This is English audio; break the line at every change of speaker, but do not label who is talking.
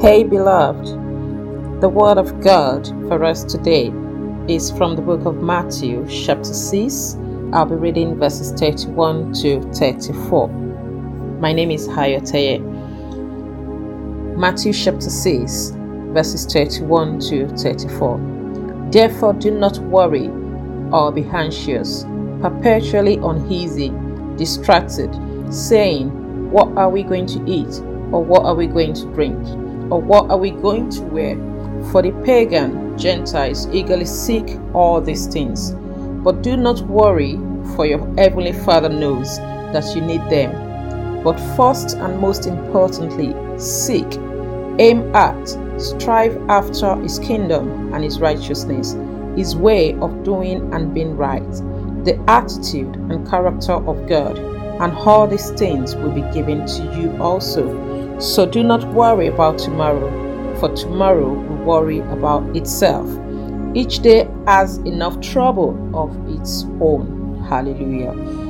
Hey, beloved, the word of God for us today is from the book of Matthew, chapter 6. I'll be reading verses 31 to 34. My name is Hayoteye. Matthew chapter 6, verses 31 to 34. Therefore, do not worry or be anxious, perpetually uneasy, distracted, saying, What are we going to eat? Or what are we going to drink? or what are we going to wear? For the pagan Gentiles eagerly seek all these things. But do not worry, for your heavenly Father knows that you need them. But first and most importantly, seek, aim at, strive after His kingdom and His righteousness, His way of doing and being right, the attitude and character of God, and all these things will be given to you also. So do not worry about tomorrow, for tomorrow will worry about itself. Each day has enough trouble of its own. Hallelujah.